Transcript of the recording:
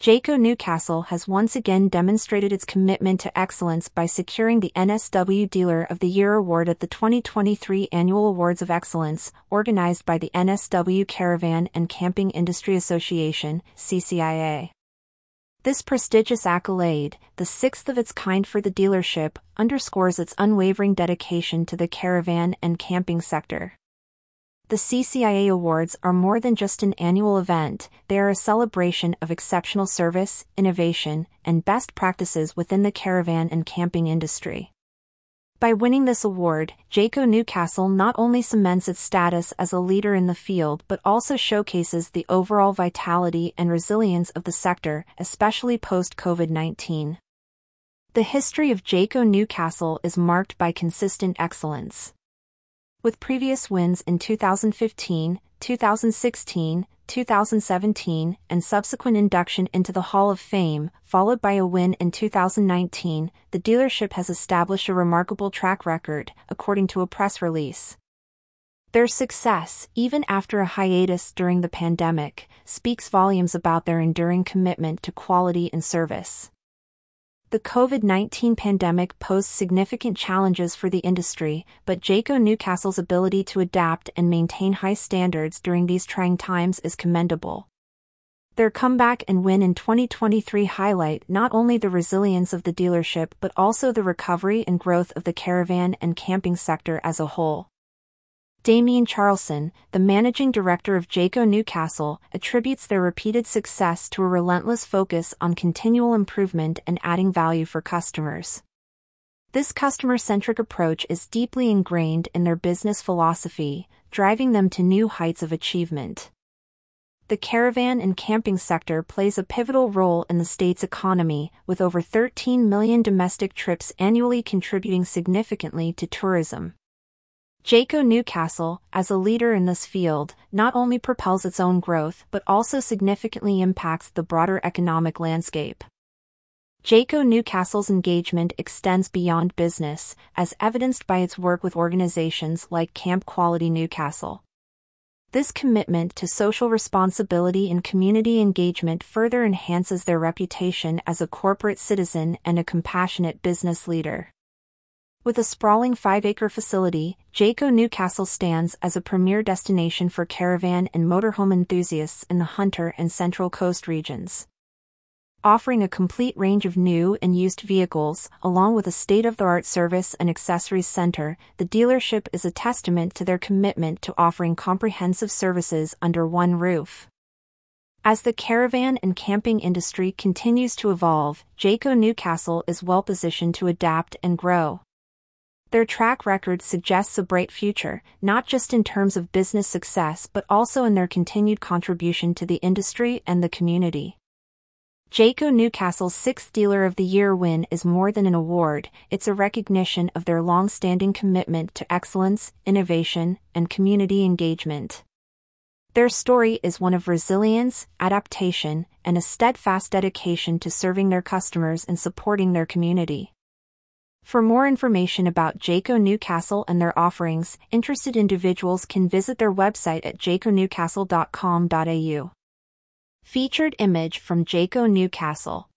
Jayco Newcastle has once again demonstrated its commitment to excellence by securing the NSW Dealer of the Year award at the 2023 Annual Awards of Excellence, organized by the NSW Caravan and Camping Industry Association, CCIA. This prestigious accolade, the sixth of its kind for the dealership, underscores its unwavering dedication to the caravan and camping sector. The CCIA Awards are more than just an annual event, they are a celebration of exceptional service, innovation, and best practices within the caravan and camping industry. By winning this award, Jayco Newcastle not only cements its status as a leader in the field but also showcases the overall vitality and resilience of the sector, especially post COVID 19. The history of Jayco Newcastle is marked by consistent excellence. With previous wins in 2015, 2016, 2017, and subsequent induction into the Hall of Fame, followed by a win in 2019, the dealership has established a remarkable track record, according to a press release. Their success, even after a hiatus during the pandemic, speaks volumes about their enduring commitment to quality and service. The COVID 19 pandemic posed significant challenges for the industry, but Jayco Newcastle's ability to adapt and maintain high standards during these trying times is commendable. Their comeback and win in 2023 highlight not only the resilience of the dealership but also the recovery and growth of the caravan and camping sector as a whole. Damien Charlson, the managing director of Jayco Newcastle, attributes their repeated success to a relentless focus on continual improvement and adding value for customers. This customer centric approach is deeply ingrained in their business philosophy, driving them to new heights of achievement. The caravan and camping sector plays a pivotal role in the state's economy, with over 13 million domestic trips annually contributing significantly to tourism. Jayco Newcastle, as a leader in this field, not only propels its own growth but also significantly impacts the broader economic landscape. Jayco Newcastle's engagement extends beyond business, as evidenced by its work with organizations like Camp Quality Newcastle. This commitment to social responsibility and community engagement further enhances their reputation as a corporate citizen and a compassionate business leader. With a sprawling five-acre facility, Jayco Newcastle stands as a premier destination for caravan and motorhome enthusiasts in the Hunter and Central Coast regions. Offering a complete range of new and used vehicles, along with a state-of-the-art service and accessories center, the dealership is a testament to their commitment to offering comprehensive services under one roof. As the caravan and camping industry continues to evolve, Jayco Newcastle is well positioned to adapt and grow. Their track record suggests a bright future, not just in terms of business success but also in their continued contribution to the industry and the community. Jayco Newcastle's sixth Dealer of the Year win is more than an award, it's a recognition of their long-standing commitment to excellence, innovation, and community engagement. Their story is one of resilience, adaptation, and a steadfast dedication to serving their customers and supporting their community. For more information about Jayco Newcastle and their offerings, interested individuals can visit their website at jayconewcastle.com.au. Featured image from Jayco Newcastle.